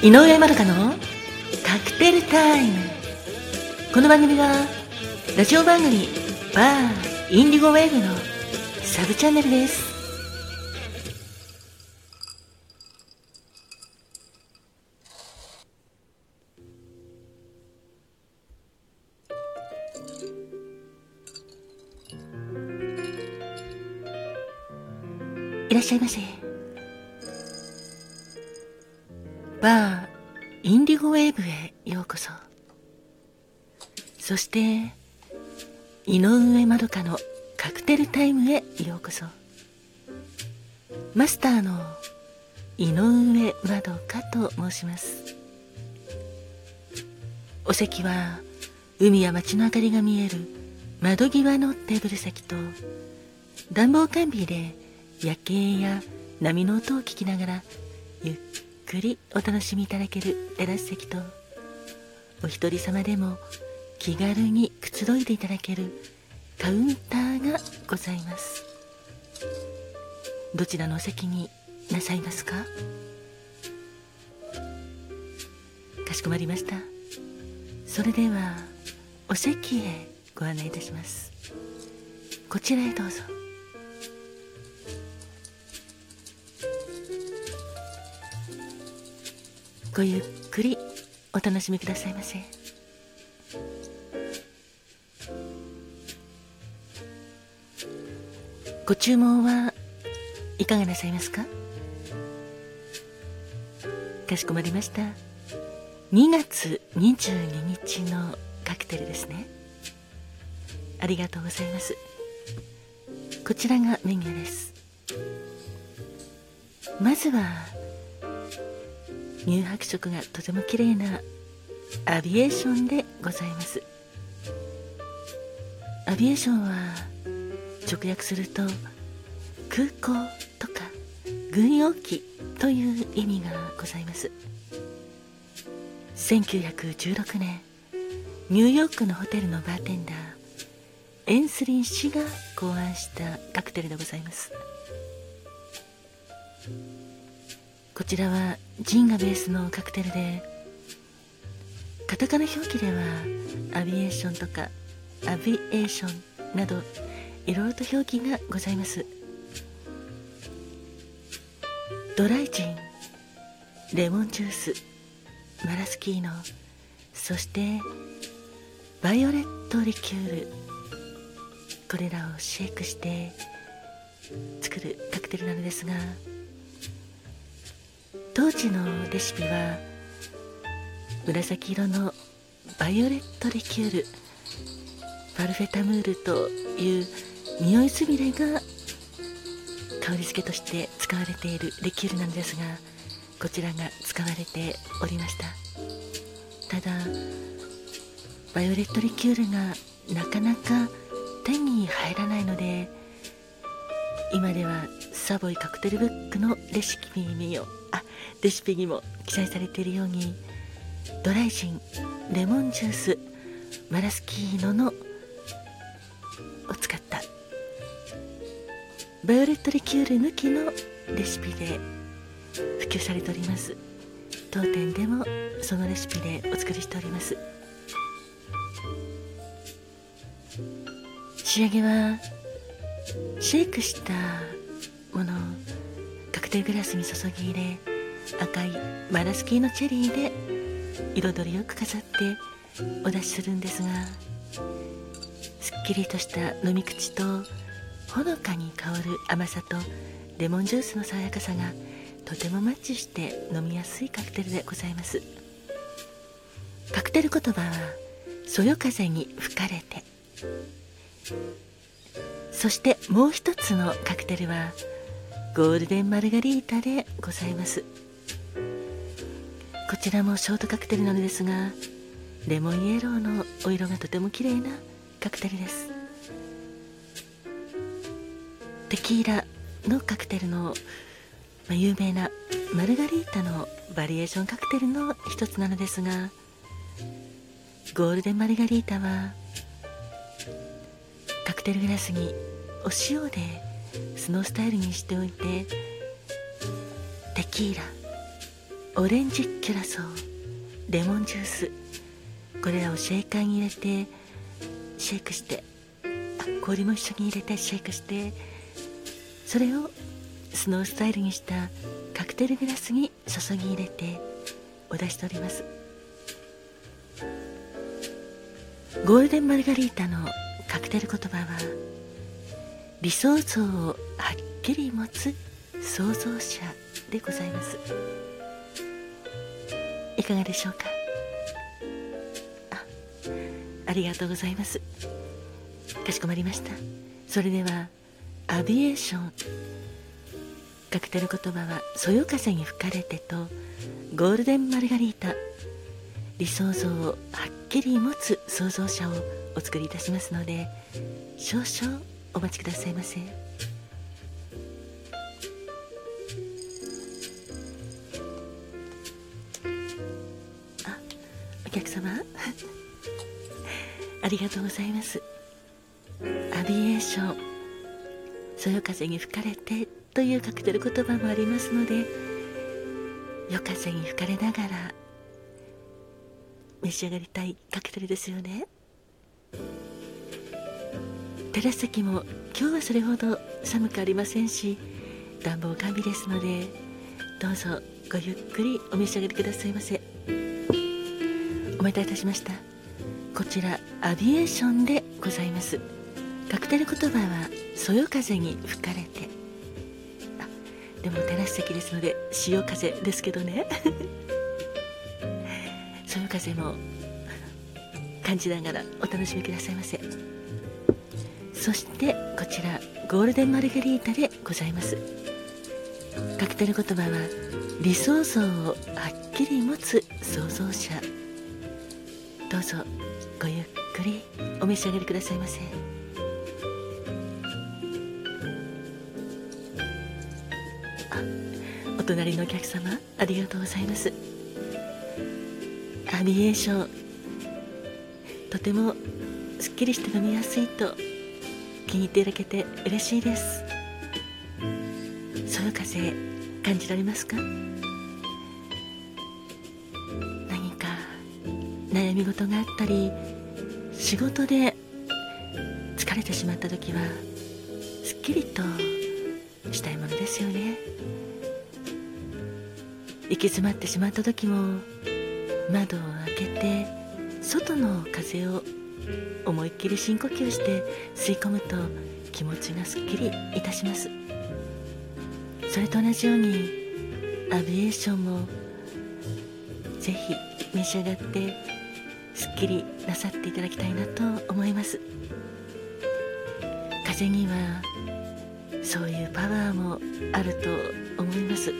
井上まどかのカクテルタイム。この番組はラジオ番組バーインディゴウェーブのサブチャンネルです。いらっしゃいませ。バーウェーブへようこそ。そして井上まどかのカクテルタイムへようこそ。マスターの井上まどかと申します。お席は海や街の明かりが見える窓際のテーブル席と暖房完備で夜景や波の音を聞きながらゆっくりお楽しみいただけるテラス席とお一人様でも気軽にくつろいでいただけるカウンターがございます。どちらのお席になさいますか？かしこまりました。それではお席へご案内いたします。こちらへどうぞ。ごゆっくりお楽しみくださいませ。ご注文はいかがなさいますか？かしこまりました。2月22日のカクテルですね。ありがとうございます。こちらがメニューです。まずは乳白色がとても綺麗なアビエーションでございます。アビエーションは直訳すると空港とか軍用機という意味がございます。1916年ニューヨークのホテルのバーテンダーエンスリン氏が考案したカクテルでございます。こちらはジンがベースのカクテルでカタカナ表記ではアビエーションとかアビエーションなどいろいろと表記がございます。ドライジンレモンジュースマラスキーノそしてバイオレットリキュールこれらをシェイクして作るカクテルなのですが当時のレシピは紫色のバイオレットリキュールパルフェタムールという匂いすみれが香り付けとして使われているリキュールなんですがこちらが使われておりました。ただバイオレットリキュールがなかなか手に入らないので今ではサボイカクテルブックのレシピにもあレシピにも記載されているようにドライジンレモンジュースマラスキーノのを使ったバイオレットリキュール抜きのレシピで普及されております。当店でもそのレシピでお作りしております。仕上げはシェイクしたものをカクテルグラスに注ぎ入れ赤いマラスキーのチェリーで彩りよく飾ってお出しするんですがすっきりとした飲み口とほのかに香る甘さとレモンジュースの爽やかさがとてもマッチして飲みやすいカクテルでございます。カクテル言葉は「そよ風に吹かれて」そしてもう一つのカクテルはゴールデンマルガリータでございます。こちらもショートカクテルなのですがレモンイエローのお色がとても綺麗なカクテルです。テキーラのカクテルの、まあ、有名なマルガリータのバリエーションカクテルの一つなのですがゴールデンマルガリータはカクテルグラスにお塩でスノースタイルにしておいてテキーラオレンジキュラソーレモンジュースこれらをシェイカーに入れてシェイクして氷も一緒に入れてシェイクしてそれをスノースタイルにしたカクテルグラスに注ぎ入れてお出しております。ゴールデンマルガリータのカクテル言葉は理想像をはっきり持つ創造者でございます。いかがでしょうか？あありがとうございます。かしこまりました。それではアビエーション。カクテル言葉は「そよ風に吹かれて」と「ゴールデンマルガリータ」理想像をはっきり持つ創造者をお作りいたしますので少々お待ちくださいませ。あお客様。ありがとうございます。アビエーション。そよ風に吹かれてというカクテル言葉もありますので夜風に吹かれながら召し上がりたいカクテルですよね。テラス席も今日はそれほど寒くありませんし暖房完備ですのでどうぞごゆっくりお召し上がりくださいませ。お待たせいたしました。こちらアビエーションでございます。カクテル言葉はそよ風に吹かれて。あでもテラス席ですので潮風ですけどね。そよ風も感じながらお楽しみくださいませ。そしてこちらゴールデンマルゲリータでございます。カクテル言葉は理想像をはっきり持つ創造者。どうぞごゆっくりお召し上がりくださいませ。あお隣のお客様ありがとうございます。アビエーション。とてもすっきりして飲みやすいと気に入っていただけて嬉しいです。そよ風感じられますか？何か悩み事があったり仕事で疲れてしまった時はすっきりとしたいものですよね。行き詰まってしまった時も窓を開けて外の風を思いっきり深呼吸して吸い込むと気持ちがすっきりいたします。それと同じようにアビエーションもぜひ召し上がってすっきりなさっていただきたいなと思います。風にはそういうパワーもあると思います。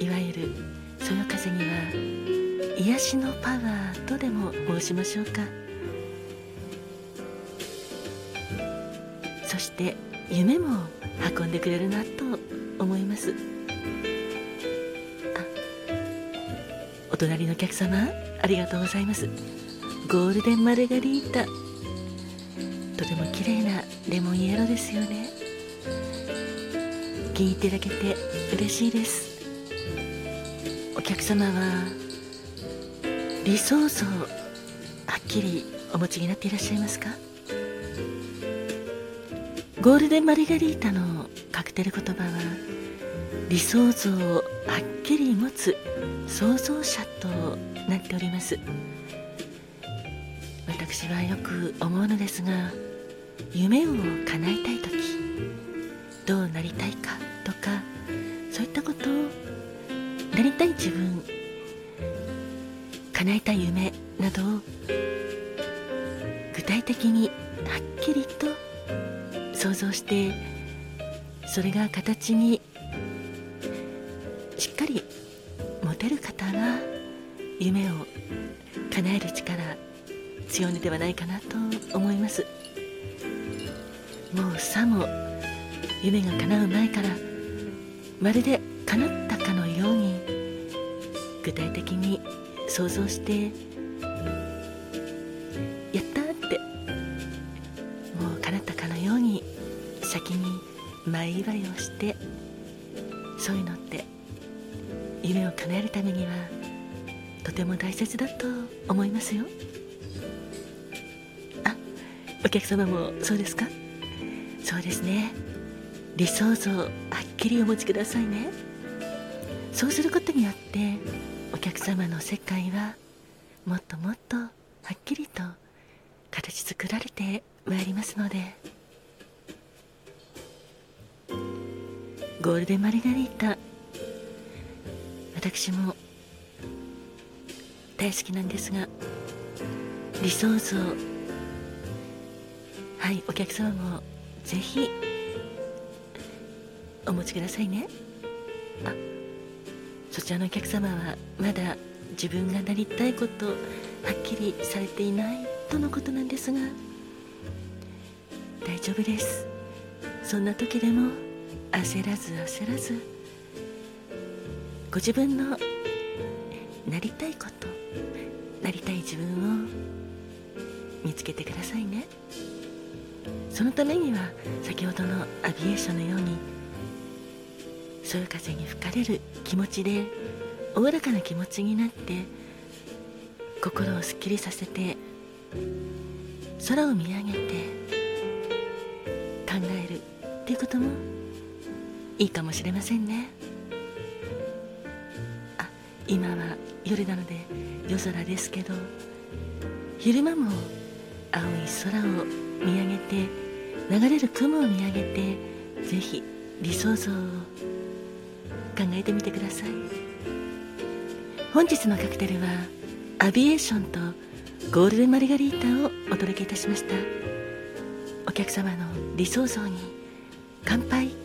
いわゆるその風には癒しのパワーとでも申しましょうか。て夢も運んでくれるなと思います。お隣のお客様ありがとうございます。ゴールデンマルガリータ。とても綺麗なレモンイエローですよね。気に入っていただけて嬉しいです。お客様は理想像はっきりお持ちになっていらっしゃいますか？ゴールデンマリガリータのカクテル言葉は理想像をはっきり持つ創造者となっております。私はよく思うのですが夢を叶えたい時どうなりたいかとかそういったことをなりたい自分叶えたい夢などを具体的にはっきりと想像してそれが形にしっかり持てる方が夢を叶える力強いのではないかなと思います。もうさも夢が叶う前からまるで叶ったかのように具体的に想像して祝いをしてそういうのって夢を叶えるためにはとても大切だと思いますよ。あお客様もそうですか？そうですね。理想像はっきりお持ちくださいね。そうすることによってお客様の世界はもっともっとはっきりと形作られてまいりますので。ゴールデンマリガリータ。私も大好きなんですが理想像はいお客様もぜひお持ちくださいね。あそちらのお客様はまだ自分がなりたいことはっきりされていないとのことなんですが大丈夫です。そんな時でも焦らず焦らず。ご自分のなりたいことなりたい自分を見つけてくださいね。そのためには先ほどのアビエーションのようにそういう風に吹かれる気持ちでおおらかな気持ちになって心をすっきりさせて空を見上げて考えるっていうこともいいかもしれませんね。あ今は夜なので夜空ですけど昼間も青い空を見上げて流れる雲を見上げてぜひ理想像を考えてみてください。本日のカクテルはアビエーションとゴールデンマリガリータをお届けいたしました。お客様の理想像に乾杯。